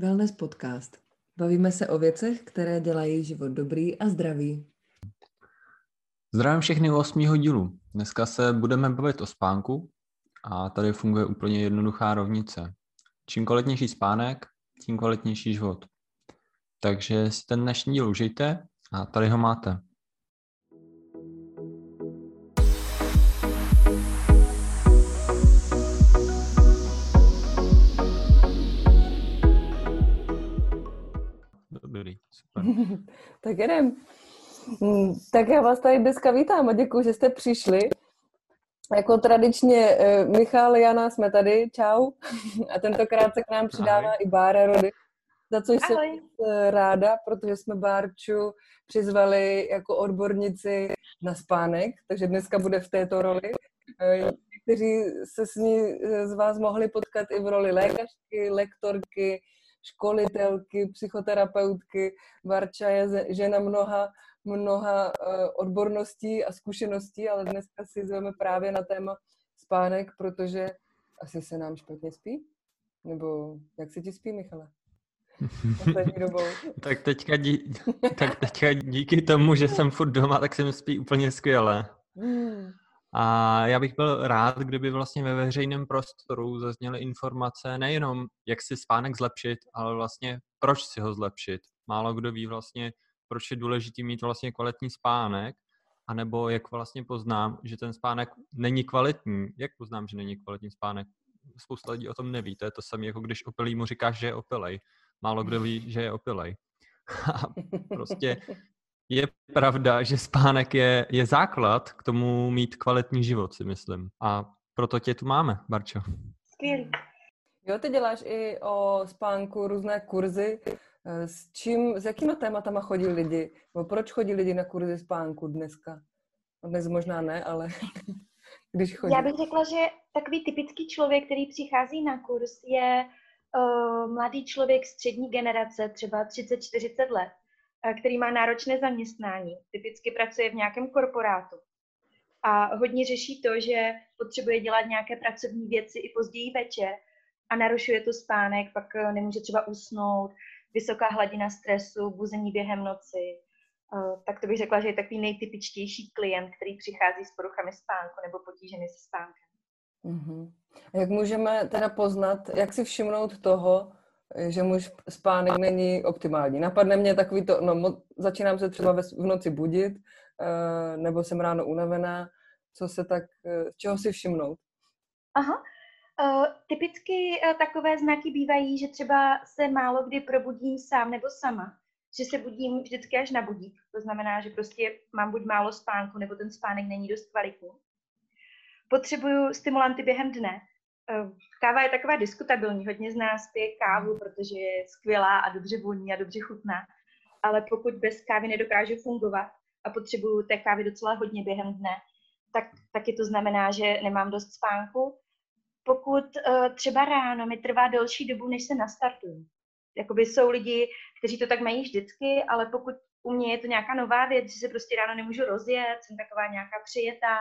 Wellness podcast. Bavíme se o věcech, které dělají život dobrý a zdravý. Zdravím všechny u osmího dílu. Dneska se budeme bavit o spánku a tady funguje úplně jednoduchá rovnice. Čím kvalitnější spánek, tím kvalitnější život. Takže si ten dnešní díl užijte a tady ho máte. Super. tak jedem. Mm, tak já vás tady dneska vítám a děkuji, že jste přišli. Jako tradičně eh, Michal, Jana, jsme tady, čau. A tentokrát se k nám přidává Ahoj. i Bára Rody, za což jsem eh, ráda, protože jsme Bárču přizvali jako odbornici na spánek, takže dneska bude v této roli. Eh, kteří se s ní z vás mohli potkat i v roli lékařky, lektorky, školitelky, psychoterapeutky. Barča je žena mnoha, mnoha eh, odborností a zkušeností, ale dneska si zveme právě na téma spánek, protože asi se nám špatně spí? Nebo jak se ti spí, Michale? tak, teďka dí, tak teďka díky tomu, že jsem furt doma, tak se mi spí úplně skvěle. A já bych byl rád, kdyby vlastně ve veřejném prostoru zazněly informace nejenom, jak si spánek zlepšit, ale vlastně proč si ho zlepšit. Málo kdo ví vlastně, proč je důležité mít vlastně kvalitní spánek, anebo jak vlastně poznám, že ten spánek není kvalitní. Jak poznám, že není kvalitní spánek? Spousta lidí o tom neví. To je to samé, jako když opilý mu říkáš, že je opilej. Málo kdo ví, že je opilej. prostě je pravda, že spánek je, je základ k tomu mít kvalitní život, si myslím. A proto tě tu máme, Barčo. Skvělý. Jo, ty děláš i o spánku různé kurzy. S čím, s jakýma tématama chodí lidi? Nebo proč chodí lidi na kurzy spánku dneska? No, dnes možná ne, ale když chodí. Já bych řekla, že takový typický člověk, který přichází na kurz, je uh, mladý člověk střední generace, třeba 30-40 let který má náročné zaměstnání, typicky pracuje v nějakém korporátu a hodně řeší to, že potřebuje dělat nějaké pracovní věci i později večer a narušuje to spánek, pak eh, nemůže třeba usnout, vysoká hladina stresu, buzení během noci. Eh, tak to bych řekla, že je takový nejtypičtější klient, který přichází s poruchami spánku nebo potížemi se spánkem. A jak můžeme teda poznat, jak si všimnout toho, že můj spánek není optimální. Napadne mě takový to, no začínám se třeba v noci budit, eh, nebo jsem ráno unavená, co se tak, eh, čeho si všimnout? Aha. Uh, typicky uh, takové znaky bývají, že třeba se málo kdy probudím sám nebo sama, že se budím vždycky až na budík. To znamená, že prostě mám buď málo spánku, nebo ten spánek není dost kvalitní. Potřebuju stimulanty během dne, káva je taková diskutabilní. Hodně z nás pije kávu, protože je skvělá a dobře voní a dobře chutná. Ale pokud bez kávy nedokážu fungovat a potřebuju té kávy docela hodně během dne, tak taky to znamená, že nemám dost spánku. Pokud uh, třeba ráno mi trvá delší dobu, než se nastartuju. Jakoby jsou lidi, kteří to tak mají vždycky, ale pokud u mě je to nějaká nová věc, že se prostě ráno nemůžu rozjet, jsem taková nějaká přijetá,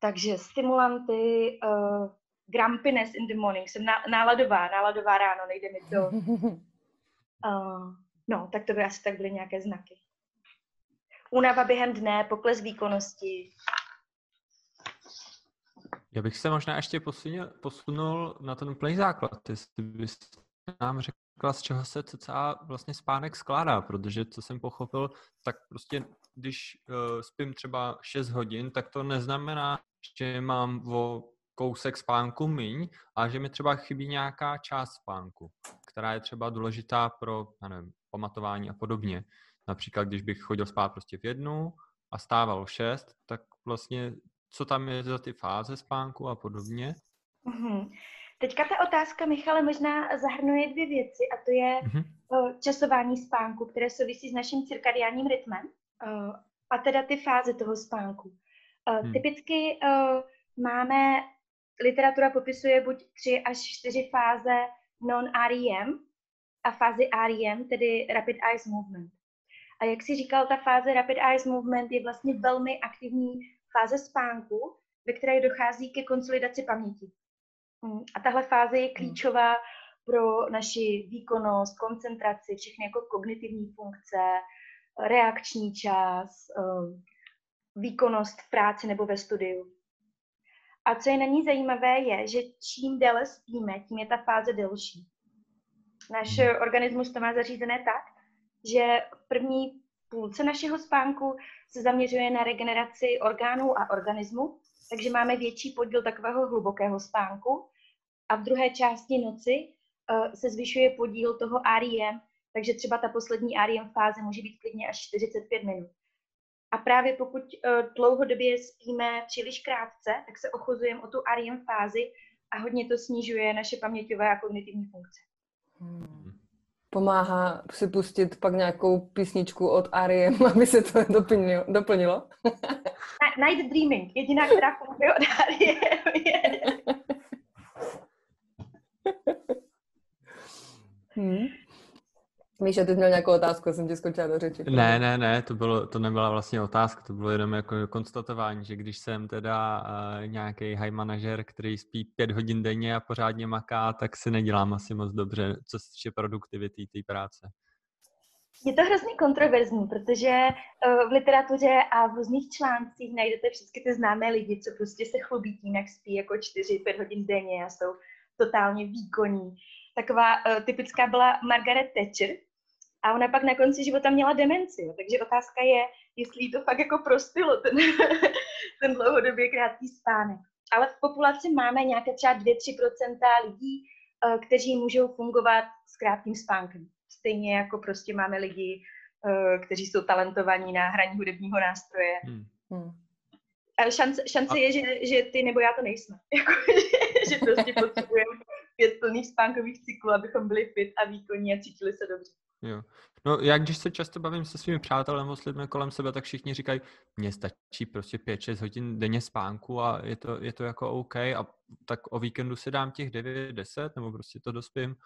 takže stimulanty, uh, grumpiness in the morning, jsem náladová, náladová ráno, nejde mi to. Uh, no, tak to by asi tak byly nějaké znaky. Únava během dne, pokles výkonnosti. Já bych se možná ještě posunul, posunul na ten úplný základ. Jestli bys nám řekla, z čeho se cca vlastně spánek skládá, protože co jsem pochopil, tak prostě když uh, spím třeba 6 hodin, tak to neznamená, že mám o kousek spánku míň a že mi třeba chybí nějaká část spánku, která je třeba důležitá pro, já nevím, pamatování a podobně. Například, když bych chodil spát prostě v jednu a stával v šest, tak vlastně co tam je za ty fáze spánku a podobně. Mm-hmm. Teďka ta otázka, Michale, možná zahrnuje dvě věci a to je mm-hmm. časování spánku, které souvisí s naším cirkadiánním rytmem eh, a teda ty fáze toho spánku. Uh, hmm. Typicky uh, máme, literatura popisuje buď tři až čtyři fáze non-REM a fázi REM, tedy Rapid Eyes Movement. A jak si říkal, ta fáze Rapid Eyes Movement je vlastně velmi aktivní fáze spánku, ve které dochází ke konsolidaci paměti. Hmm. A tahle fáze je hmm. klíčová pro naši výkonnost, koncentraci, všechny jako kognitivní funkce, reakční čas, eh, výkonnost v práci nebo ve studiu. A co je na ní zajímavé, je, že čím déle spíme, tím je ta fáze delší. Náš hmm. organismus to má zařízené tak, že v první půlce našeho spánku se zaměřuje na regeneraci orgánů a organismu, takže máme větší podíl takového hlubokého spánku. A v druhé části noci uh, se zvyšuje podíl toho REM, takže třeba ta poslední REM fáze může být klidně až 45 minut. A právě pokud uh, dlouhodobě spíme příliš krátce, tak se ochuzujeme o tu REM fázi a hodně to snižuje naše paměťové a kognitivní funkce. Hmm. Pomáhá si pustit pak nějakou písničku od R.E.M., aby se to doplnilo? doplnilo? Night Dreaming, jediná, která funguje od R.E.M. je... Hmm. Míša, ty jsi měl nějakou otázku, jsem ti skočila do řeči. Ne, ne, ne, to, bylo, to nebyla vlastně otázka, to bylo jenom jako konstatování, že když jsem teda uh, nějaký high manažer, který spí pět hodin denně a pořádně maká, tak si nedělám asi moc dobře, co se týče produktivity té práce. Je to hrozně kontroverzní, protože uh, v literatuře a v různých článcích najdete všechny ty známé lidi, co prostě se chlubí tím, jak spí jako 4-5 hodin denně a jsou totálně výkonní. Taková uh, typická byla Margaret Thatcher, a ona pak na konci života měla demenci. Jo. Takže otázka je, jestli jí to fakt jako prostilo, ten, ten dlouhodobě krátký spánek. Ale v populaci máme nějaké třeba 2-3% lidí, eh, kteří můžou fungovat s krátkým spánkem. Stejně jako prostě máme lidi, eh, kteří jsou talentovaní na hraní hudebního nástroje. Hmm. Hmm. A šance, šance a... je, že, že ty nebo já to nejsme. Jako, že, že prostě potřebujeme pět plných spánkových cyklů, abychom byli fit a výkonní a cítili se dobře. Jo. No já když se často bavím se svými přáteli nebo s lidmi kolem sebe, tak všichni říkají, mně stačí prostě 5-6 hodin denně spánku a je to, je to jako OK a tak o víkendu si dám těch 9-10 nebo prostě to dospím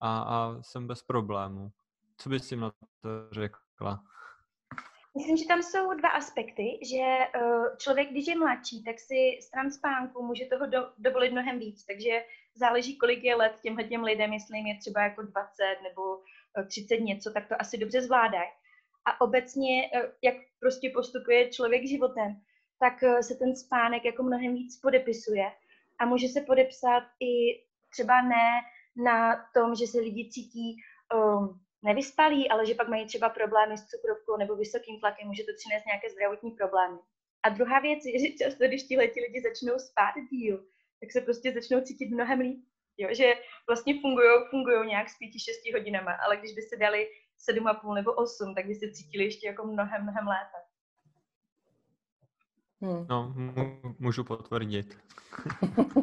a, a jsem bez problémů. Co bys si na to řekla? Myslím, že tam jsou dva aspekty, že uh, člověk, když je mladší, tak si stran spánku může toho do, dovolit mnohem víc, takže záleží, kolik je let těmhle těm lidem, jestli jim je třeba jako 20 nebo 30 něco, tak to asi dobře zvládají. A obecně, eh, jak prostě postupuje člověk životem, tak eh, se ten spánek jako mnohem víc podepisuje. A může se podepsat i třeba ne na tom, že se lidi cítí um, nevyspalí, ale že pak mají třeba problémy s cukrovkou nebo vysokým tlakem, může to přinést nějaké zdravotní problémy. A druhá věc je, že často, když ti lidi začnou spát díl, tak se prostě začnou cítit mnohem líp. Jo, že vlastně fungují fungujou nějak s 5-6 hodinama, ale když by se dali 7,5 nebo 8, tak by se cítili ještě jako mnohem, mnohem lépe. Hmm. No, můžu potvrdit.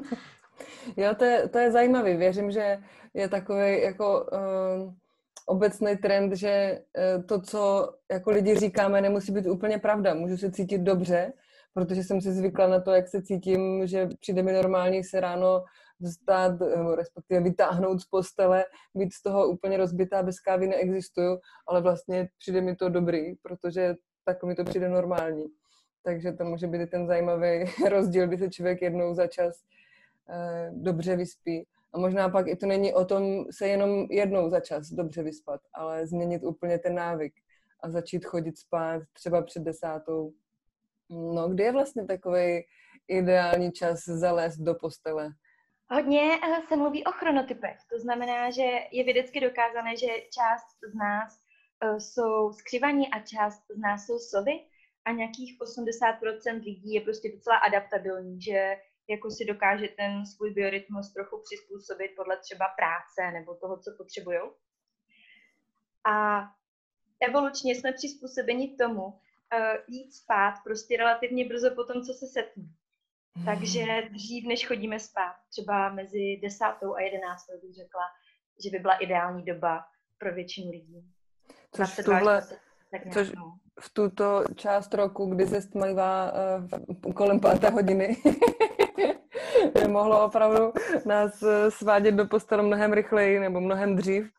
jo, to je, to je zajímavý. Věřím, že je takový jako uh, obecný trend, že uh, to, co jako lidi říkáme, nemusí být úplně pravda. Můžu se cítit dobře, protože jsem si zvykla na to, jak se cítím, že přijde mi normální se ráno vstát, respektive vytáhnout z postele, být z toho úplně rozbitá, bez kávy neexistuju, ale vlastně přijde mi to dobrý, protože tak mi to přijde normální. Takže to může být ten zajímavý rozdíl, kdy se člověk jednou za čas eh, dobře vyspí. A možná pak i to není o tom se jenom jednou za čas dobře vyspat, ale změnit úplně ten návyk a začít chodit spát třeba před desátou. No, kdy je vlastně takový ideální čas zalézt do postele? Hodně eh, se mluví o chronotypech, to znamená, že je vědecky dokázané, že část z nás eh, jsou skřivaní a část z nás jsou sovy a nějakých 80% lidí je prostě docela adaptabilní, že jako si dokáže ten svůj biorytmus trochu přizpůsobit podle třeba práce nebo toho, co potřebují. A evolučně jsme přizpůsobeni tomu uh, jít spát prostě relativně brzo po tom, co se setní. Takže dřív, než chodíme spát, třeba mezi desátou a jedenáctou bych řekla, že by byla ideální doba pro většinu lidí. Což v, tuhle, což v tuto část roku, kdy se stmívá uh, kolem páté hodiny, mohlo opravdu nás eh, svádět do postele mnohem rychleji nebo mnohem dřív.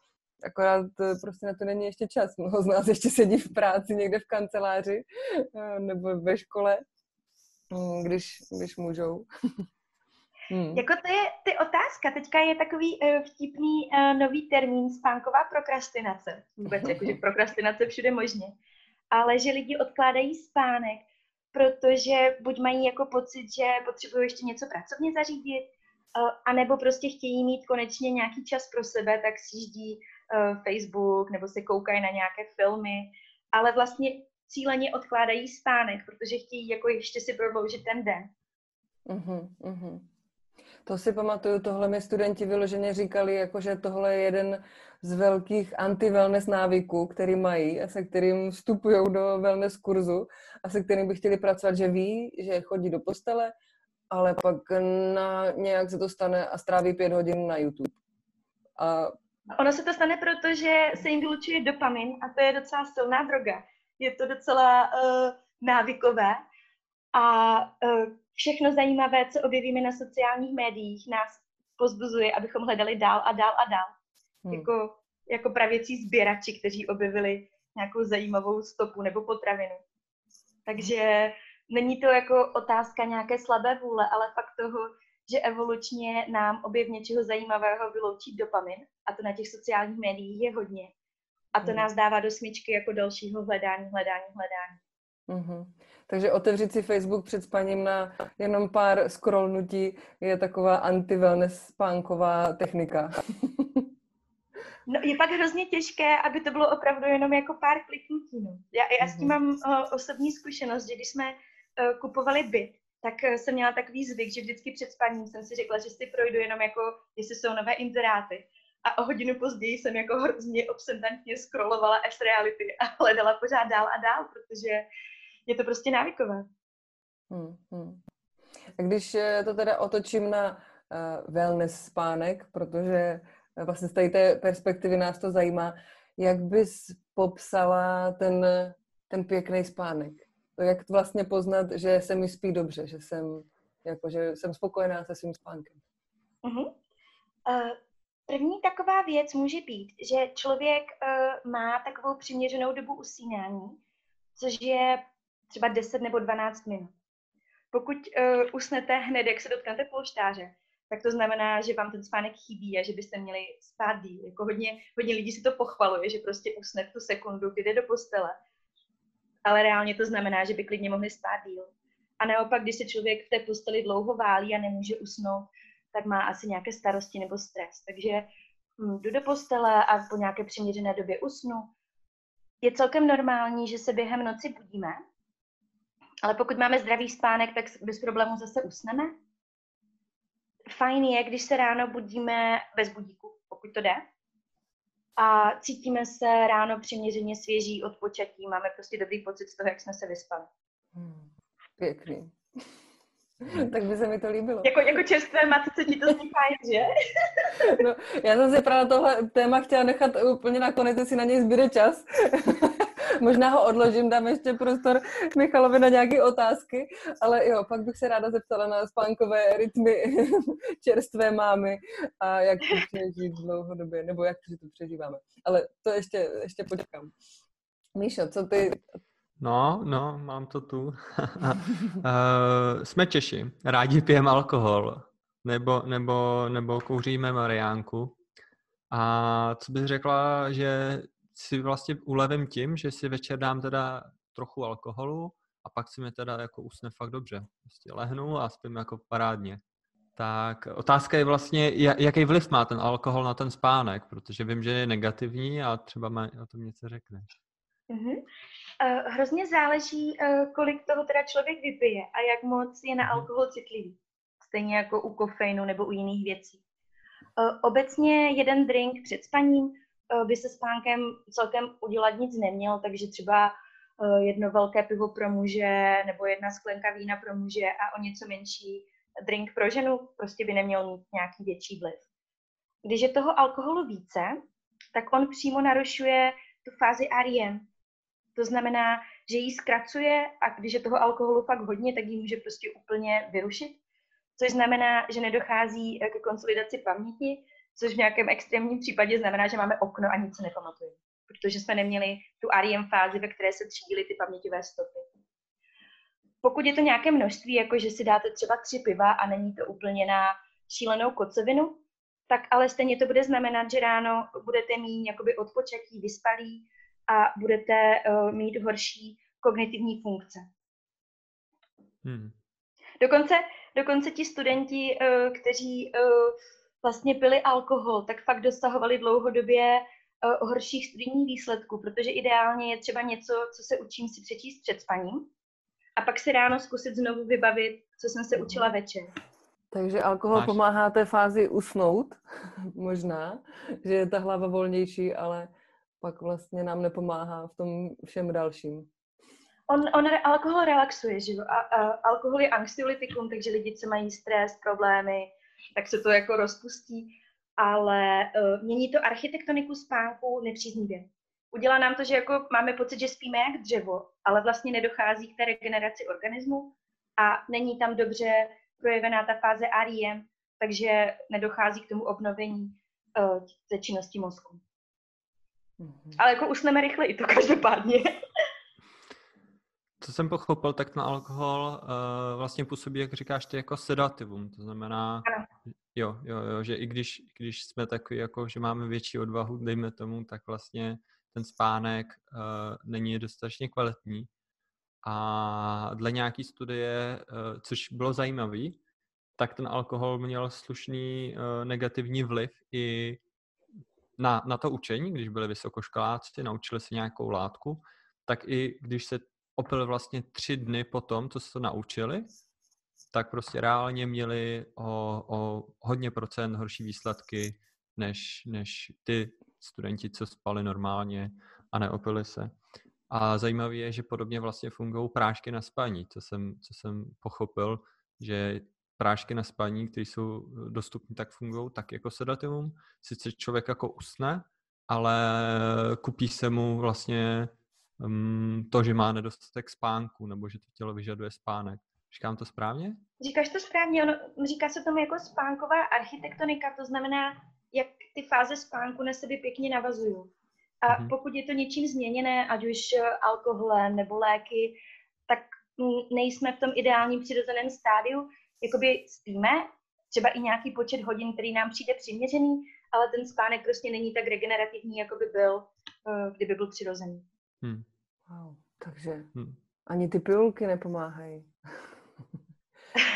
Akorát eh, prostě na to není ještě čas. Mnoho z nás ještě sedí v práci někde v kanceláři nebo ve škole když, když můžou. Hmm. Jako to je ty otázka. Teďka je takový uh, vtipný uh, nový termín spánková prokrastinace. Vůbec jakože prokrastinace všude možně. Ale že lidi odkládají spánek, protože buď mají jako pocit, že potřebují ještě něco pracovně zařídit, uh, anebo prostě chtějí mít konečně nějaký čas pro sebe, tak si uh, Facebook nebo se koukají na nějaké filmy, ale vlastně cíleně odkládají spánek, protože chtějí jako ještě si prodloužit ten den. Uh-huh, uh-huh. To si pamatuju, tohle mi studenti vyloženě říkali, jako že tohle je jeden z velkých anti-wellness návyků, který mají a se kterým vstupují do wellness kurzu a se kterým by chtěli pracovat, že ví, že chodí do postele, ale pak na, nějak se to stane a stráví pět hodin na YouTube. A... Ono se to stane, protože se jim vylučuje dopamin a to je docela silná droga. Je to docela uh, návykové a uh, všechno zajímavé, co objevíme na sociálních médiích, nás pozbuzuje, abychom hledali dál a dál a dál. Hmm. Jako, jako pravěcí sběrači, kteří objevili nějakou zajímavou stopu nebo potravinu. Takže není to jako otázka nějaké slabé vůle, ale fakt toho, že evolučně nám objev něčeho zajímavého vyloučí dopamin, a to na těch sociálních médiích je hodně. A to hmm. nás dává do smyčky jako dalšího hledání, hledání, hledání. Mm-hmm. Takže otevřít si Facebook před spaním na jenom pár scrollnutí je taková anti-wellness spánková technika. No, je pak hrozně těžké, aby to bylo opravdu jenom jako pár kliknutí. No. Já, já s tím mhm. mám uh, osobní zkušenost, že když jsme uh, kupovali byt, tak uh, jsem měla takový zvyk, že vždycky před spaním jsem si řekla, že si projdu jenom jako, jestli jsou nové inzeráty. A o hodinu později jsem jako hrozně obsedantně scrollovala S-reality a hledala pořád dál a dál, protože je to prostě návykové. Hmm, hmm. A když eh, to teda otočím na uh, wellness spánek, protože eh, vlastně z té perspektivy nás to zajímá, jak bys popsala ten, ten pěkný spánek? To jak vlastně poznat, že se mi spí dobře, že jsem, jako, že jsem spokojená se svým spánkem? Uh-huh. Uh, první taková věc může být, že člověk uh, má takovou přiměřenou dobu usínání, což je třeba 10 nebo 12 minut. Pokud uh, usnete hned, jak se dotknete polštáře, tak to znamená, že vám ten spánek chybí a že byste měli spát díl. Jako hodně, hodně lidí si to pochvaluje, že prostě usne tu sekundu, kdy jde do postele. Ale reálně to znamená, že by klidně mohli spát díl. A naopak, když se člověk v té posteli dlouho válí a nemůže usnout, tak má asi nějaké starosti nebo stres. Takže hm, jdu do postele a po nějaké přiměřené době usnu. Je celkem normální, že se během noci budíme, ale pokud máme zdravý spánek, tak bez problémů zase usneme. Fajn je, když se ráno budíme bez budíku, pokud to jde. A cítíme se ráno přiměřeně svěží od počatí. Máme prostě dobrý pocit z toho, jak jsme se vyspali. Hmm, pěkný. tak by se mi to líbilo. Jako, jako čerstvé matce ti to zní fajn, že? no, já jsem si právě tohle téma chtěla nechat úplně nakonec, jestli na něj zbyde čas. Možná ho odložím, dám ještě prostor Michalovi na nějaké otázky, ale jo, pak bych se ráda zeptala na spánkové rytmy čerstvé mámy a jak to přežít dlouhodobě, nebo jak to přežíváme. Ale to ještě, ještě počkám. Míšo, co ty No, no, mám to tu. uh, jsme Češi, rádi pijeme alkohol, nebo, nebo, nebo kouříme mariánku. A co bys řekla, že si vlastně ulevím tím, že si večer dám teda trochu alkoholu a pak si mi teda jako usne fakt dobře. Prostě lehnu a spím jako parádně. Tak otázka je vlastně, jaký vliv má ten alkohol na ten spánek, protože vím, že je negativní a třeba má o tom něco řekneš. Mm-hmm. Uh, hrozně záleží, uh, kolik toho teda člověk vypije a jak moc je na mhm. alkohol citlivý. Stejně jako u kofeinu nebo u jiných věcí. Uh, obecně jeden drink před spaním Eh, by se spánkem celkem udělat nic neměl, takže třeba eh, jedno velké pivo pro muže nebo jedna sklenka vína pro muže a o něco menší drink pro ženu prostě by neměl mít nějaký větší vliv. Když je toho alkoholu více, tak on přímo narušuje tu fázi REM. To znamená, že ji zkracuje a když je toho alkoholu fakt hodně, tak ji může prostě úplně vyrušit. Což znamená, že nedochází ke konsolidaci paměti, což v nějakém extrémním případě znamená, že máme okno a nic se nepamatuje, protože jsme neměli tu REM fázi, ve které se třídily ty paměťové stopy. pokud je to nějaké množství, jako že si dáte třeba tři piva a není to úplně na šílenou kocovinu, tak ale stejně to bude znamenat, že ráno budete mít jakoby odpočatí, vyspalí a budete uh, mít horší kognitivní funkce. Hmm. Dokonce, dokonce ti studenti, uh, kteří uh, vlastně pili alkohol, tak fakt dosahovali dlouhodobě uh, horších studijních výsledků, protože ideálně je třeba něco, co se učím si přečíst před spaním a pak si ráno zkusit znovu vybavit, co jsem se učila večer. Takže alkohol Máš. pomáhá té fázi usnout, možná, že je ta hlava volnější, ale pak vlastně nám nepomáhá v tom všem dalším. On, on alkohol relaxuje, že jo? A, a, alkohol je anxiolytikum, takže lidi, co mají stres, problémy, tak se to jako rozpustí, ale uh, mění to architektoniku spánku nepříznivě. Udělá nám to, že jako máme pocit, že spíme jak dřevo, ale vlastně nedochází k té regeneraci organismu a není tam dobře projevená ta fáze REM, takže nedochází k tomu obnovení uh, té činnosti mozku. Mm-hmm. Ale jako usneme rychle i to každopádně. Co jsem pochopil, tak na alkohol uh, vlastně působí, jak říkáš ty, jako sedativum. To znamená, ano. jo, jo, jo, že i když, když jsme takový, jako, že máme větší odvahu, dejme tomu, tak vlastně ten spánek uh, není dostatečně kvalitní. A dle nějaký studie, uh, což bylo zajímavé, tak ten alkohol měl slušný uh, negativní vliv i na, na to učení, když byli vysokoškoláci, naučili se nějakou látku, tak i když se opil vlastně tři dny po tom, co se to naučili, tak prostě reálně měli o, o hodně procent horší výsledky než, než ty studenti, co spali normálně a neopili se. A zajímavé je, že podobně vlastně fungují prášky na spaní, co jsem, co jsem pochopil, že prášky na spaní, které jsou dostupné, tak fungují tak jako sedativum. Sice člověk jako usne, ale kupí se mu vlastně um, to, že má nedostatek spánku, nebo že to tělo vyžaduje spánek. Říkám to správně? Říkáš to správně, ono, říká se tomu jako spánková architektonika, to znamená, jak ty fáze spánku na sebe pěkně navazují. A mm-hmm. pokud je to něčím změněné, ať už eh, alkoholem nebo léky, tak nejsme v tom ideálním přirozeném stádiu, jakoby spíme, třeba i nějaký počet hodin, který nám přijde přiměřený, ale ten spánek prostě není tak regenerativní, jako by byl, eh, kdyby byl přirozený. Hmm. Wow, takže hmm. ani ty pilulky nepomáhají.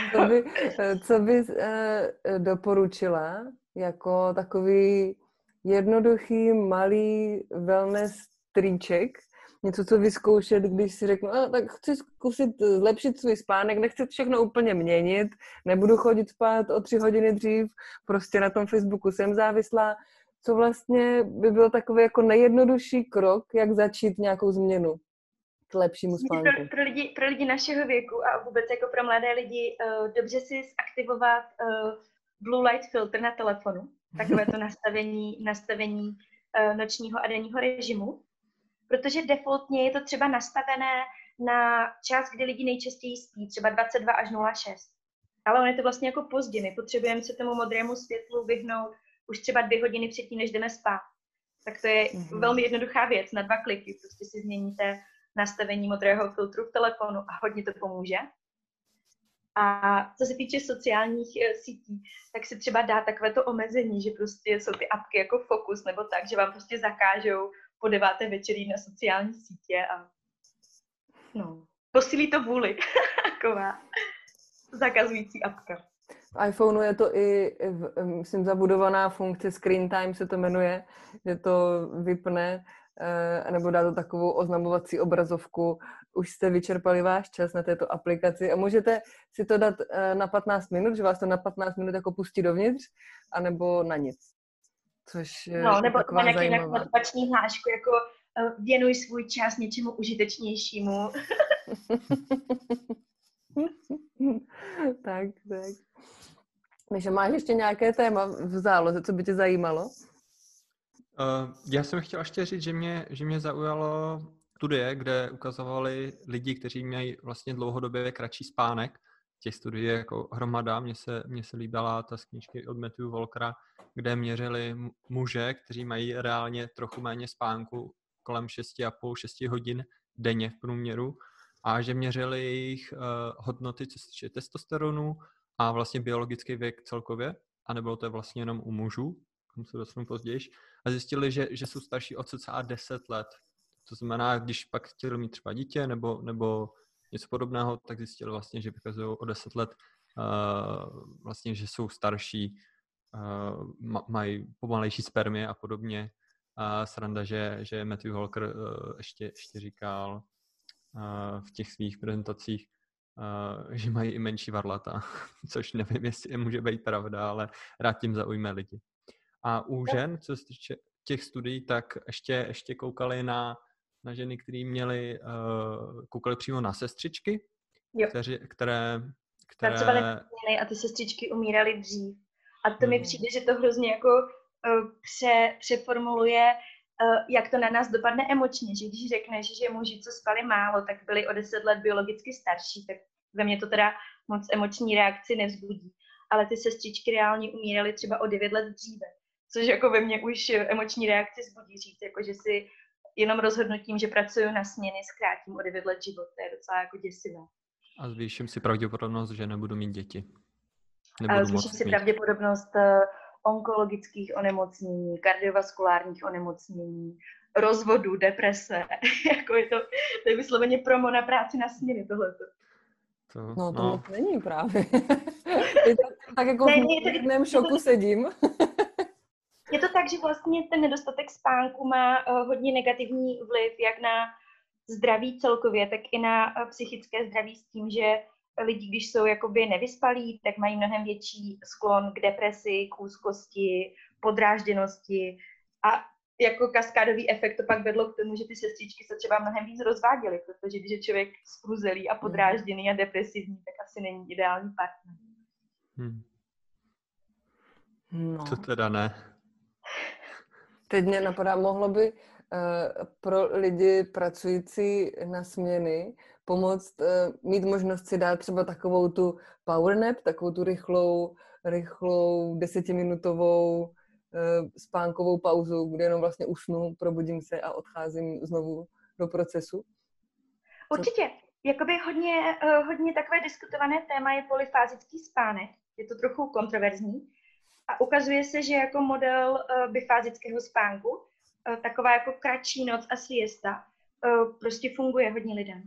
co by, eh, co by eh, doporučila jako takový jednoduchý, malý wellness triček, něco, co vyzkoušet, když si řeknu, a, tak chci zkusit zlepšit svůj spánek, nechci všechno úplně měnit, nebudu chodit spát o tři hodiny dřív, prostě na tom Facebooku jsem závislá. Co vlastně by byl takový jako nejjednodušší krok, jak začít nějakou změnu k lepšímu spánku? Pro, pro, lidi, pro lidi našeho věku a vůbec jako pro mladé lidi uh, dobře si zaktivovat uh, blue light filter na telefonu, takové to nastavení, nastavení uh, nočního a denního režimu protože defaultně je to třeba nastavené na čas, kdy lidi nejčastěji spí, třeba 22 až 06. Ale on je to vlastně jako pozdě. My potřebujeme se tomu modrému světlu vyhnout už třeba dvě hodiny předtím, než jdeme spát. Tak to je mm-hmm. velmi jednoduchá věc, na dva kliky. Prostě si změníte nastavení modrého filtru v telefonu a hodně to pomůže. A co se týče sociálních eh, sítí, tak si třeba dá takové to omezení, že prostě jsou ty apky jako Focus nebo tak, že vám prostě zakážou po deváté večerí na sociální sítě a no, posílí to vůli. Taková zakazující apka. V iPhoneu je to i, myslím, zabudovaná funkce Screen Time se to jmenuje, že to vypne eh, nebo dá to takovou oznamovací obrazovku. Už jste vyčerpali váš čas na této aplikaci a můžete si to dát eh, na 15 minut, že vás to na 15 minut jako pustí dovnitř, anebo na nic což je no, nebo taková nějaký nějakou motivační hlášku, jako uh, věnuj svůj čas něčemu užitečnějšímu. tak, tak. Takže máš ještě nějaké téma v záloze, co by tě zajímalo? Uh, já jsem chtěl ještě říct, že mě, že mě zaujalo studie, kde ukazovali lidi, kteří mají vlastně dlouhodobě kratší spánek. Těch studií jako hromada. Mně se, mně se líbila ta z knížky od Matthew Volkera, kde měřili muže, kteří mají reálně trochu méně spánku, kolem 6,5-6 hodin denně v průměru a že měřili jejich uh, hodnoty, co se týče testosteronu a vlastně biologický věk celkově, a nebylo to vlastně jenom u mužů, k tomu se dostanu později, a zjistili, že, že jsou starší o cca 10 let. To znamená, když pak chtěli mít třeba dítě nebo, nebo něco podobného, tak zjistili vlastně, že vykazují o 10 let uh, vlastně, že jsou starší, mají pomalejší spermie a podobně. A sranda, že, že Matthew Walker uh, ještě, ještě říkal uh, v těch svých prezentacích, že mají i menší varlata, což nevím, jestli může být pravda, ale rád tím zaujme lidi. A u žen, co se týče těch studií, tak ještě, ještě koukali na, na ženy, které měly, koukali přímo na sestřičky, jo. Kteři, které, které... Pracovali a ty sestřičky umíraly dřív. A to mi přijde, že to hrozně jako uh, pře, přeformuluje, uh, jak to na nás dopadne emočně, že když řekneš, že muži, co spali málo, tak byli o deset let biologicky starší, tak ve mně to teda moc emoční reakci nevzbudí. Ale ty sestřičky reálně umíraly třeba o devět let dříve což jako ve mně už emoční reakci zbudí říct, jako že si jenom rozhodnutím, že pracuju na směny, zkrátím o 9 let život, to je docela jako děsivé. A zvýším si pravděpodobnost, že nebudu mít děti. Nebudu a zvýším si mít. pravděpodobnost eh, onkologických onemocnění, kardiovaskulárních onemocnění, rozvodu, deprese. jako je to, to je vysloveně promo na práci na směny tohleto. To, no to no. není právě. tak jako ne, v to... šoku sedím. Je to tak, že vlastně ten nedostatek spánku má uh, hodně negativní vliv jak na zdraví celkově, tak i na uh, psychické zdraví s tím, že lidi, když jsou jakoby nevyspalí, tak mají mnohem větší sklon k depresi, k úzkosti, podrážděnosti a jako kaskádový efekt to pak vedlo k tomu, že ty sestřičky se třeba mnohem víc rozváděly, protože když je člověk skruzelý a podrážděný a depresivní, tak asi není ideální partner. Hmm. No. To teda ne. Teď mě napadá, mohlo by uh, pro lidi pracující na směny pomoct uh, mít možnost si dát třeba takovou tu power nap, takovou tu rychlou, rychlou desetiminutovou uh, spánkovou pauzu, kde jenom vlastně usnu, probudím se a odcházím znovu do procesu? Určitě. Jakoby hodně, uh, hodně takové diskutované téma je polyfázický spánek. Je to trochu kontroverzní, a ukazuje se, že jako model bifázického spánku, taková jako kratší noc a siesta, prostě funguje hodně lidem.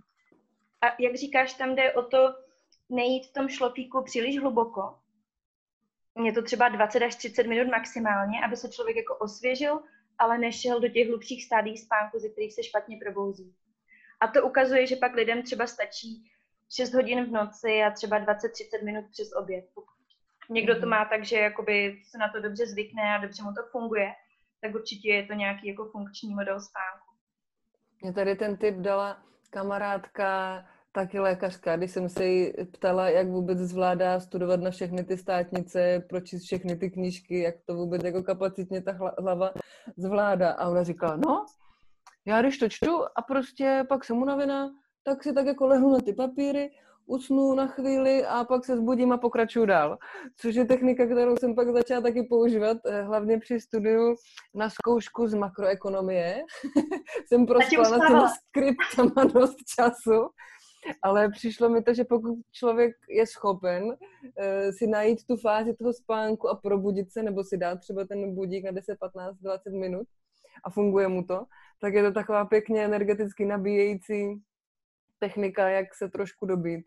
A jak říkáš, tam jde o to nejít v tom šlofíku příliš hluboko. Je to třeba 20 až 30 minut maximálně, aby se člověk jako osvěžil, ale nešel do těch hlubších stádí spánku, ze kterých se špatně probouzí. A to ukazuje, že pak lidem třeba stačí 6 hodin v noci a třeba 20-30 minut přes oběd, Někdo to mhm. má tak, že jakoby se na to dobře zvykne a dobře mu to funguje, tak určitě je to nějaký jako funkční model spánku. Mě tady ten tip dala kamarádka, taky lékařka, když jsem se jí ptala, jak vůbec zvládá studovat na všechny ty státnice, pročíst všechny ty knížky, jak to vůbec jako kapacitně ta hlava zvládá. A ona říkala, no, já když to čtu a prostě pak jsem unavená, tak si tak jako lehnu na ty papíry, usnu na chvíli a pak se zbudím a pokračuju dál. Což je technika, kterou jsem pak začala taky používat, eh, hlavně při studiu na zkoušku z makroekonomie. jsem prospala na těma skriptama dost času, ale přišlo mi to, že pokud člověk je schopen uh, si najít tu fázi toho spánku a probudit se, nebo si dát třeba ten budík na 10, 15, 20 minut a funguje mu to, tak je to taková pěkně energeticky nabíjející technika, jak se trošku dobít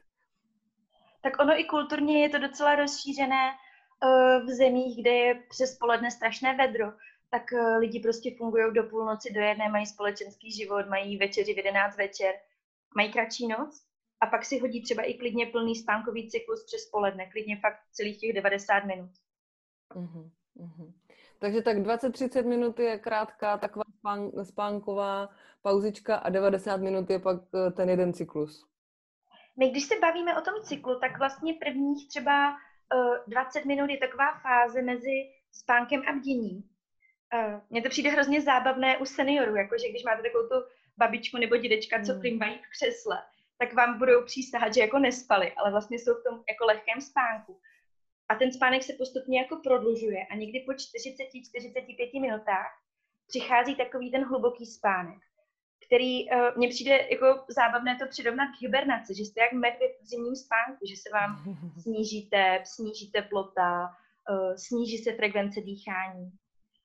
tak ono i kulturně je to docela rozšířené uh, v zemích, kde je přes poledne strašné vedro, tak uh, lidi prostě fungují do půlnoci, do jedné, mají společenský život, mají večeři v 11 večer, mají kratší noc a pak si hodí třeba i klidně plný spánkový cyklus přes poledne, klidně fakt celých těch 90 minut. Uh-huh, uh-huh. Takže tak 20-30 minut je krátká taková spánková pauzička a 90 minut je pak eh, ten jeden cyklus. My, když se bavíme o tom cyklu, tak vlastně prvních třeba uh, eh, 20 minut je taková fáze mezi spánkem a bděním. Uh, mně to přijde hrozně zábavné u seniorů, jakože když máte takovou tu babičku nebo dědečka, co plimpají hmm. v křesle, tak vám budou přísahat, že jako nespali, ale vlastně jsou v tom jako lehkém spánku. A ten spánek se postupně jako prodlužuje a někdy po 40-45 minutách přichází takový ten hluboký spánek. Který uh, mně přijde jako zábavné to přirovnat k hibernaci, že jste jak medvěd v zimním spánku, že se vám sníží tep, sníží teplota, uh, sníží se frekvence dýchání.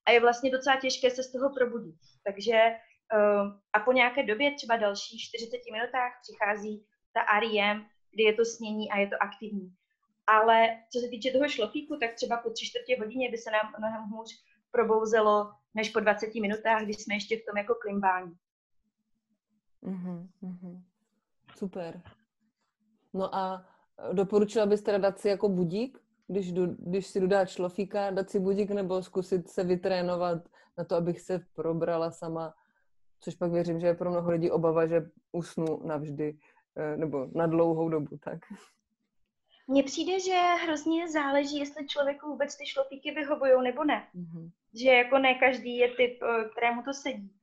A je vlastně docela těžké se z toho probudit. Takže uh, a po nějaké době, třeba dalších 40 minutách, přichází ta REM, kdy je to snění a je to aktivní. Ale co se týče toho šlofíku, tak třeba po tři čtvrtě hodině by se nám mnohem hůř probouzelo než po 20 minutách, kdy jsme ještě v tom jako klimbání. Mm-hmm, mm-hmm. Super. No a doporučila byste dát si jako budík, když, jdu, když si jdu dát šlofíka, dát si budík nebo zkusit se vytrénovat na to, abych se probrala sama, což pak věřím, že je pro mnoho lidí obava, že usnu navždy eh, nebo na dlouhou dobu, tak. Mně přijde, že hrozně záleží, jestli člověku vůbec ty šlofíky vyhovují nebo ne. Mm-hmm. Že jako ne každý je typ, eh, kterému to sedí.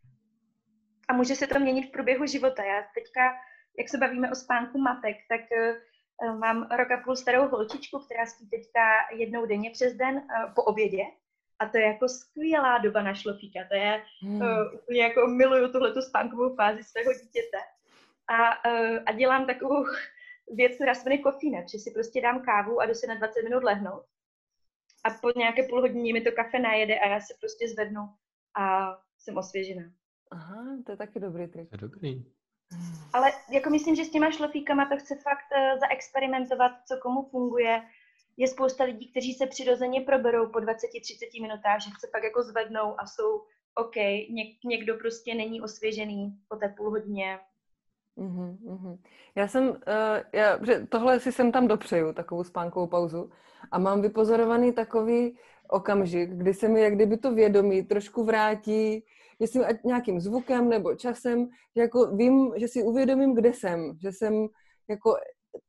A může se to měnit v průběhu života. Já teďka, jak se bavíme o spánku matek, tak uh, mám rok a půl starou holčičku, která spí teďka jednou denně přes den uh, po obědě. A to je jako skvělá doba na šlofíka. To je, hmm. uh, jako miluju tuhletu spánkovou fázi svého dítěte. A, uh, a dělám takovou věc, která se jmenuje kofíne, že si prostě dám kávu a jdu se na 20 minut lehnout. A po nějaké půl hodině mi to kafe najede a já se prostě zvednu a jsem osvěžená. Aha, to je taky dobrý trik. To je dobrý. Ale jako myslím, že s těma šlofíkama to chce fakt uh, zaexperimentovat, co komu funguje. Je spousta lidí, kteří se přirozeně proberou po 20-30 minutách, že se pak jako zvednou a jsou OK. Něk, někdo prostě není osvěžený po té půl hodině. Mm-hmm, mm-hmm. Já jsem, uh, já, že tohle si jsem tam dopřeju, takovou spánkovou pauzu a mám vypozorovaný takový okamžik, kdy se mi jak kdyby to vědomí trošku vrátí, jestli nějakým zvukem nebo časem, že jako vím, že si uvědomím, kde jsem, že jsem jako,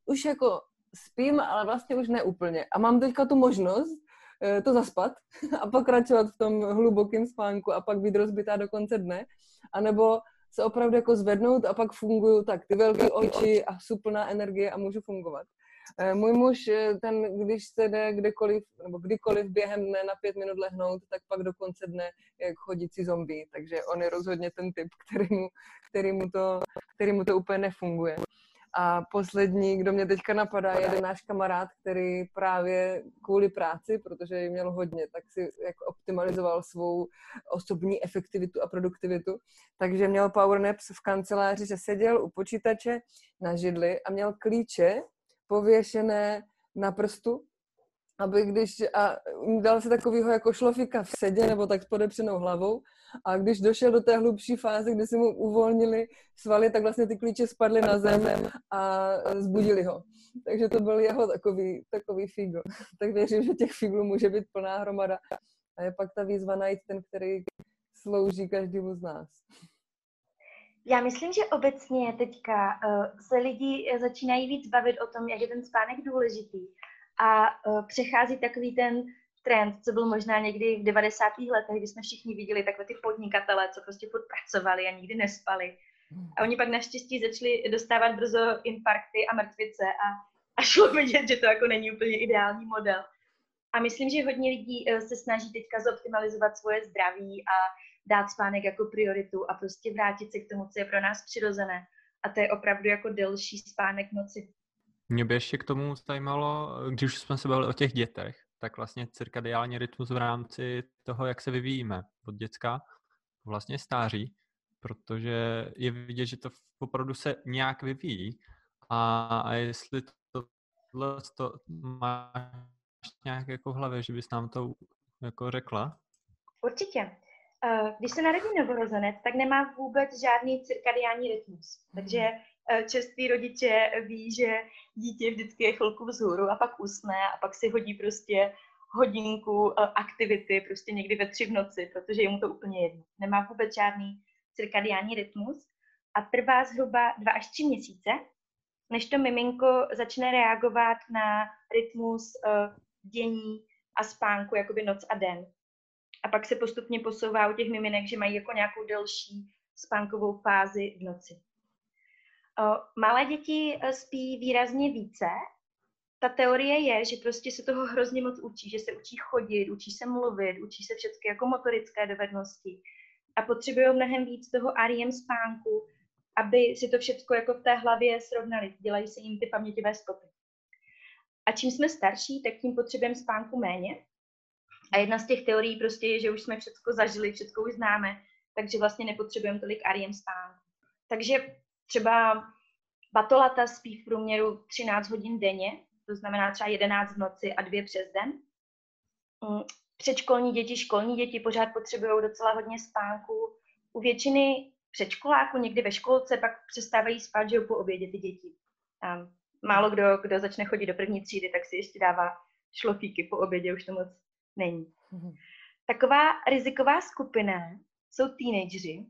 už jako spím, ale vlastně už neúplně. A mám teďka tu možnost uh, to zaspat a pokračovat v tom hlubokém spánku a pak být rozbitá do konce dne, anebo se opravdu jako zvednout a pak fungují tak ty velké oči a suplná energie a můžu fungovat. Eh, můj muž, eh, ten, když se jde kdekoliv, nebo kdykoliv během dne na pět minut lehnout, tak pak do konce dne jak chodící zombie, takže on je rozhodně ten typ, který mu, který mu, to, který mu to úplně nefunguje. A poslední, kdo mě teďka napadá, je jeden náš kamarád, který právě kvůli práci, protože ji měl hodně, tak si jako optimalizoval svou osobní efektivitu a produktivitu. Takže měl power naps v kanceláři, že seděl u počítače na židli a měl klíče pověšené na prstu aby když, a dal si takovýho jako šlofika v sedě nebo tak s podepřenou hlavou a když došel do té hlubší fáze, kdy si mu uvolnili svaly, tak vlastně ty klíče spadly na zem a zbudili ho. Takže to byl jeho takový, takový figl. Tak věřím, že těch figlů může být plná hromada. A je pak ta výzva najít ten, který slouží každému z nás. Já myslím, že obecně teďka uh, se lidi začínají víc bavit o tom, jak je ten spánek důležitý a uh, přechází takový ten trend, co byl možná někdy v 90. letech, kdy jsme všichni viděli takové ty podnikatele, co prostě furt pracovali a nikdy nespali. A oni pak naštěstí začali dostávat brzo infarkty a mrtvice a, a šlo vidět, že to jako není úplně ideální model. A myslím, že hodně lidí se snaží teďka zoptimalizovat svoje zdraví a dát spánek jako prioritu a prostě vrátit se k tomu, co je pro nás přirozené. A to je opravdu jako delší spánek noci. Mě by ještě k tomu zajímalo, když už jsme se bavili o těch dětech, tak vlastně cirkadiální rytmus v rámci toho, jak se vyvíjíme od děcka, vlastně stáří, protože je vidět, že to opravdu se nějak vyvíjí a, a jestli tohle to máš nějak jako v hlavě, že bys nám to jako řekla? Určitě. Když se narodí novorozenec, tak nemá vůbec žádný cirkadiální rytmus. Takže Eh, čeství rodiče ví, že dítě vždycky je chvilku vzhůru a pak usne a pak si hodí prostě hodinku eh, aktivity prostě někdy ve tři v noci, protože je mu to úplně jedno. Nemá vůbec žádný cirkadiální rytmus a trvá zhruba dva až tři měsíce, než to miminko začne reagovat na rytmus dění a spánku, jakoby noc a den. A pak se postupně posouvá u těch miminek, že mají jako nějakou delší spánkovou fázi v noci. Malé děti e, spí výrazně více. Ta teorie je, že prostě se toho hrozně moc učí, že se učí chodit, učí se mluvit, učí se všechny jako motorické dovednosti. a potřebují mnohem víc toho REM spánku, aby si to všechno jako v té hlavě srovnali. Dělají se jim ty paměťové stopy. A čím jsme starší, tak tím potřebujeme spánku méně. A jedna z těch teorií prostě je, že už jsme všechno zažili, všechno už známe, takže vlastně nepotřebujeme tolik REM spánku. Takže třeba batolata spí v průměru 13 hodin denně, to znamená třeba 11 v noci a dvě přes den. Mm, předškolní děti, školní děti pořád potřebují docela hodně spánku. U většiny předškoláků někdy ve školce pak přestávají spát, že po obědě ty děti. Málo kdo, kdo začne chodit do první třídy, tak si ještě dává šlofíky po obědě, už to moc není. Mhm. Taková riziková skupina jsou teenageři,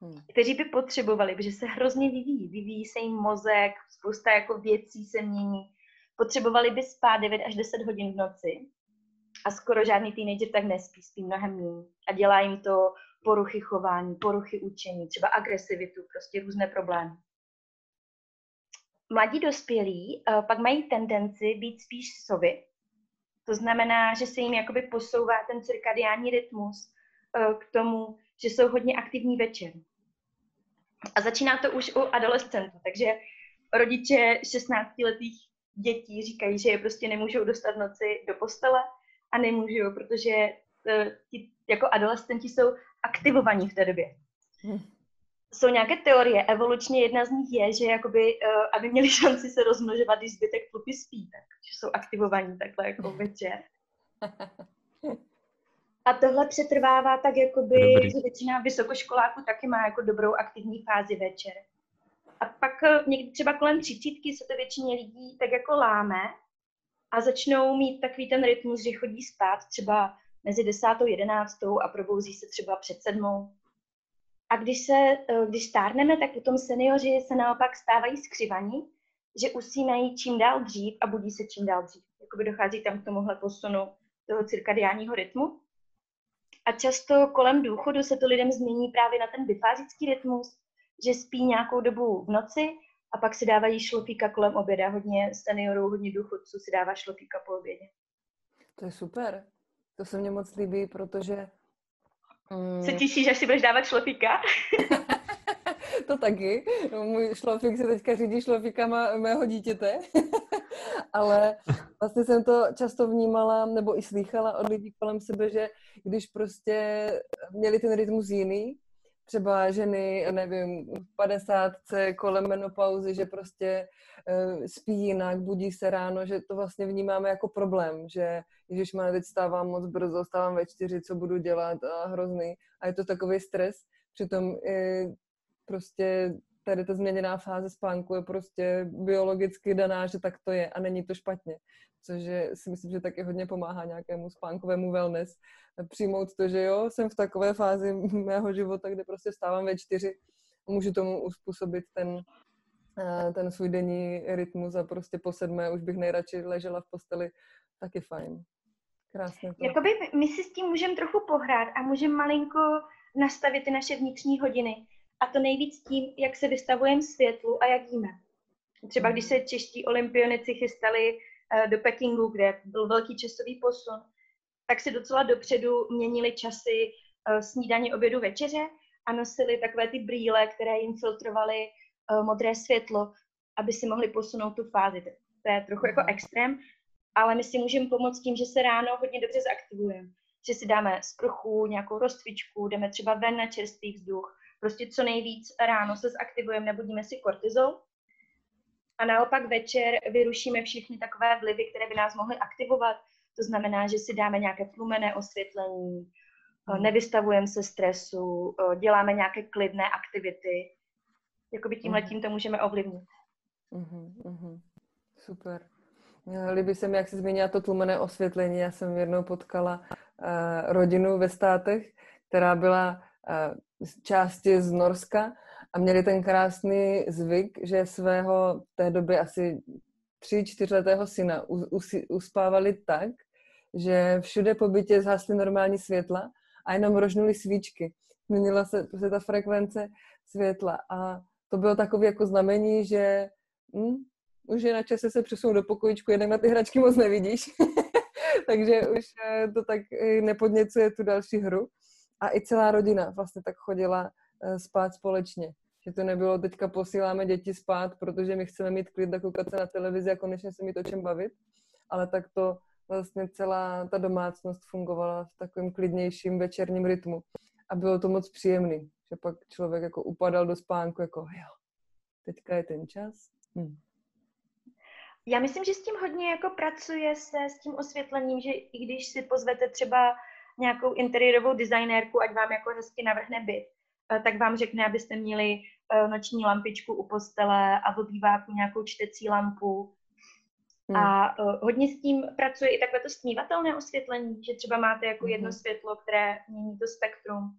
hmm. kteří by potřebovali, protože se hrozně vyvíjí. Vyvíjí se jim mozek, spousta jako věcí se mění. Potřebovali by spát 9 až 10 hodin v noci a skoro žádný teenager tak nespí, spí mnohem méně. A dělá jim to poruchy chování, poruchy učení, třeba agresivitu, prostě různé problémy. Mladí dospělí uh, pak mají tendenci být spíš sovy. To znamená, že se jim jakoby posouvá ten cirkadiální rytmus uh, k tomu, že jsou hodně aktivní večer. A začíná to už u adolescentů, takže rodiče 16-letých dětí říkají, že je prostě nemůžou dostat noci do postele a nemůžou, protože uh, ti jako adolescenti jsou aktivovaní v té době. Jsou nějaké teorie, evolučně jedna z nich je, že jakoby, uh, aby měli šanci se rozmnožovat, když zbytek tlupy spí, tak, že jsou aktivovaní takhle jako večer. A tohle přetrvává tak, jakoby, že většina vysokoškoláků taky má jako dobrou aktivní fázi večer. A pak eh, někdy třeba kolem třicítky se to většině lidí tak jako láme a začnou mít takový ten rytmus, že chodí spát třeba mezi desátou, jedenáctou a probouzí se třeba před sedmou. A když, se, eh, když stárneme, tak potom seniori se naopak stávají skřivaní, že usínají čím dál dřív a budí se čím dál dřív. Jakoby dochází tam k tomuhle posunu toho cirkadiálního rytmu. A často kolem důchodu se to lidem změní právě na ten bifázický rytmus, že spí nějakou dobu v noci a pak si dávají šlofíka kolem oběda. Hodně seniorů, hodně důchodců si dává šlofíka po obědě. To je super. To se mně moc líbí, protože... Mm, se těšíš, až si budeš dávat šlofíka? to taky. Můj šlofík se teďka řídí šlofíkama mého dítěte. Ale vlastně jsem to často vnímala, nebo i slýchala od lidí kolem sebe, že když prostě měli ten rytmus jiný, třeba ženy, nevím, v 50 kolem menopauzy, že prostě uh, spí jinak, budí se ráno, že to vlastně vnímáme jako problém, že když má teď stávám moc brzo, stávám ve čtyři, co budu dělat a hrozný. A je to takový stres, přitom uh, prostě tady ta změněná fáze spánku je prostě biologicky daná, že tak to je a není to špatně. Což je, si myslím, že taky hodně pomáhá nějakému spánkovému wellness. Přijmout to, že jo, jsem v takové fázi mého života, kde prostě stávám ve čtyři a můžu tomu uspůsobit ten, eh, ten svůj denní rytmus a prostě po sedmé už bych nejradši ležela v posteli, taky fajn. Krásně to. Jakoby my si s tím můžeme trochu pohrát a můžeme malinko nastavit ty naše vnitřní hodiny a to nejvíc tím, jak se vystavujeme světlu a jak jíme. Třeba když se čeští olympionici chystali eh, do Pekingu, kde byl velký časový posun, tak si docela dopředu měnili časy eh, snídaně, obědu, večeře a nosili takové ty brýle, které jim filtrovaly eh, modré světlo, aby si mohli posunout tu fázi. To je trochu jako extrém, ale my si můžeme pomoct tím, že se ráno hodně dobře zaktivujeme. Že si dáme sprchu, nějakou rozcvičku, jdeme třeba ven na čerstvý vzduch, prostě co nejvíc ráno se zaktivujeme, nebudíme si kortizol. A naopak večer vyrušíme všechny takové vlivy, které by nás mohly aktivovat. To znamená, že si dáme nějaké tlumené osvětlení, hmm. nevystavujeme se stresu, děláme nějaké klidné aktivity. Jakoby tímhle hmm. tím to můžeme ovlivnit. Mm-hmm, mm-hmm. Super. Líbí se mi, jak jsi zmínila to tlumené osvětlení. Já jsem jednou potkala uh, rodinu ve státech, která byla části z Norska a měli ten krásný zvyk, že svého té době asi tři, čtyřletého syna uspávali tak, že všude po bytě zhasly normální světla a jenom rožnuli svíčky. Změnila se prostě ta frekvence světla a to bylo takové jako znamení, že hm, už je na čase se přesunout do pokojičku, jednak na ty hračky moc nevidíš, takže už eh, to tak eh, nepodněcuje tu další hru a i celá rodina vlastně tak chodila uh, spát společně. Že to nebylo teďka posíláme děti spát, protože my chceme mít klid a koukat se na televizi a konečně se mít o čem bavit, ale tak to vlastně celá ta domácnost fungovala v takovém klidnějším večerním rytmu. A bylo to moc příjemný, že pak člověk jako upadal do spánku, jako jo, teďka je ten čas. Hm. Já myslím, že s tím hodně jako pracuje se s tím osvětlením, že i když si pozvete třeba nějakou interiérovou designérku, ať vám jako hezky navrhne byt, eh, tak vám řekne, abyste měli eh, noční lampičku u postele a v obýváku nějakou čtecí lampu. Hmm. A uh, hodně s tím pracuje i takové to snívatelné osvětlení, že třeba máte jako jedno hmm. světlo, které mění to spektrum.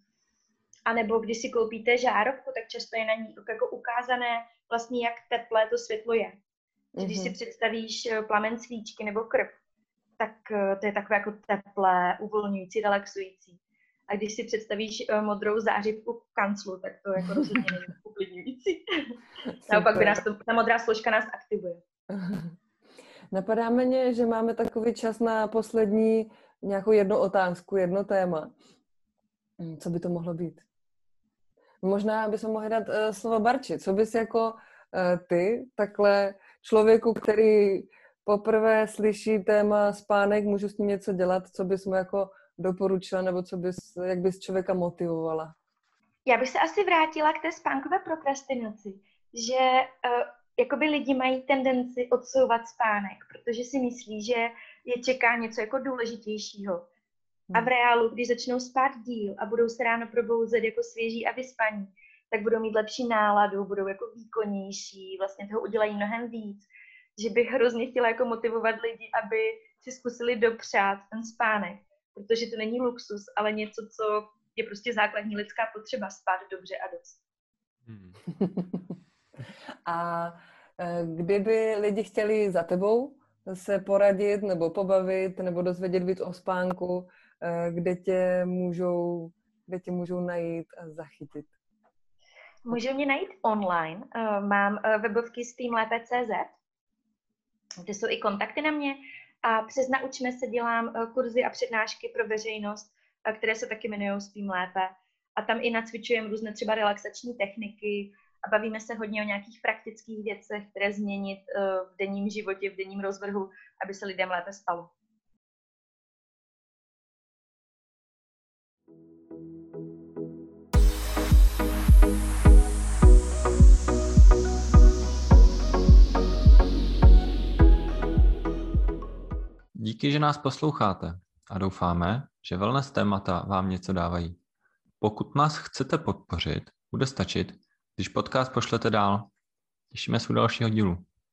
A nebo když si koupíte žárovku, tak často je na ní jako ukázané vlastně, jak teplé to světlo je. Mm-hmm. Když si mhm. představíš eh, plamen svíčky nebo krb, tak eh, to je takové jako teplé, uvolňující, relaxující. A když si představíš eh, modrou zářivku v kanclu, tak to jako rozhodně není uklidňující. Naopak by nás to, ta modrá složka nás aktivuje. Napadá mě, že máme takový čas na poslední nějakou jednu otázku, jedno téma. Hm, co by to mohlo být? Možná bychom mohli dát uh, slovo Barči. Co bys jako uh, ty takhle člověku, který poprvé slyší téma spánek, můžu s ním něco dělat, co bys mu jako doporučila, nebo co bys, jak bys člověka motivovala? Já bych se asi vrátila k té spánkové prokrastinaci, že uh, jakoby lidi mají tendenci odsouvat spánek, protože si myslí, že je čeká něco jako důležitějšího. A v hmm. reálu, když začnou spát díl a budou se ráno probouzet jako svěží a vyspaní, tak budou mít lepší náladu, budou jako výkonnější, vlastně toho udělají mnohem víc. Že bych hrozně chtěla jako motivovat lidi, aby si zkusili dopřát ten spánek, protože to není luxus, ale něco, co je prostě základní lidská potřeba spát dobře a dost. Hmm. a e, kdyby lidi chtěli za tebou se poradit nebo pobavit nebo dozvědět víc o spánku, e, kde tě můžou, kde tě můžou najít a zachytit? Můžou mě najít online. Eh, mám webovky steamlepe.cz, kde jsou i kontakty na mě. A přes Naučme se dělám eh, kurzy a přednášky pro veřejnost, které se taky jmenují Spím lépe. A tam i nacvičujeme různé třeba relaxační techniky a bavíme se hodně o nějakých praktických věcech, které změnit v denním životě, v denním rozvrhu, aby se lidem lépe spalo. Díky, že nás posloucháte a doufáme, že wellness témata vám něco dávají. Pokud nás chcete podpořit, bude stačit, když podcast pošlete dál. Těšíme se u dalšího dílu.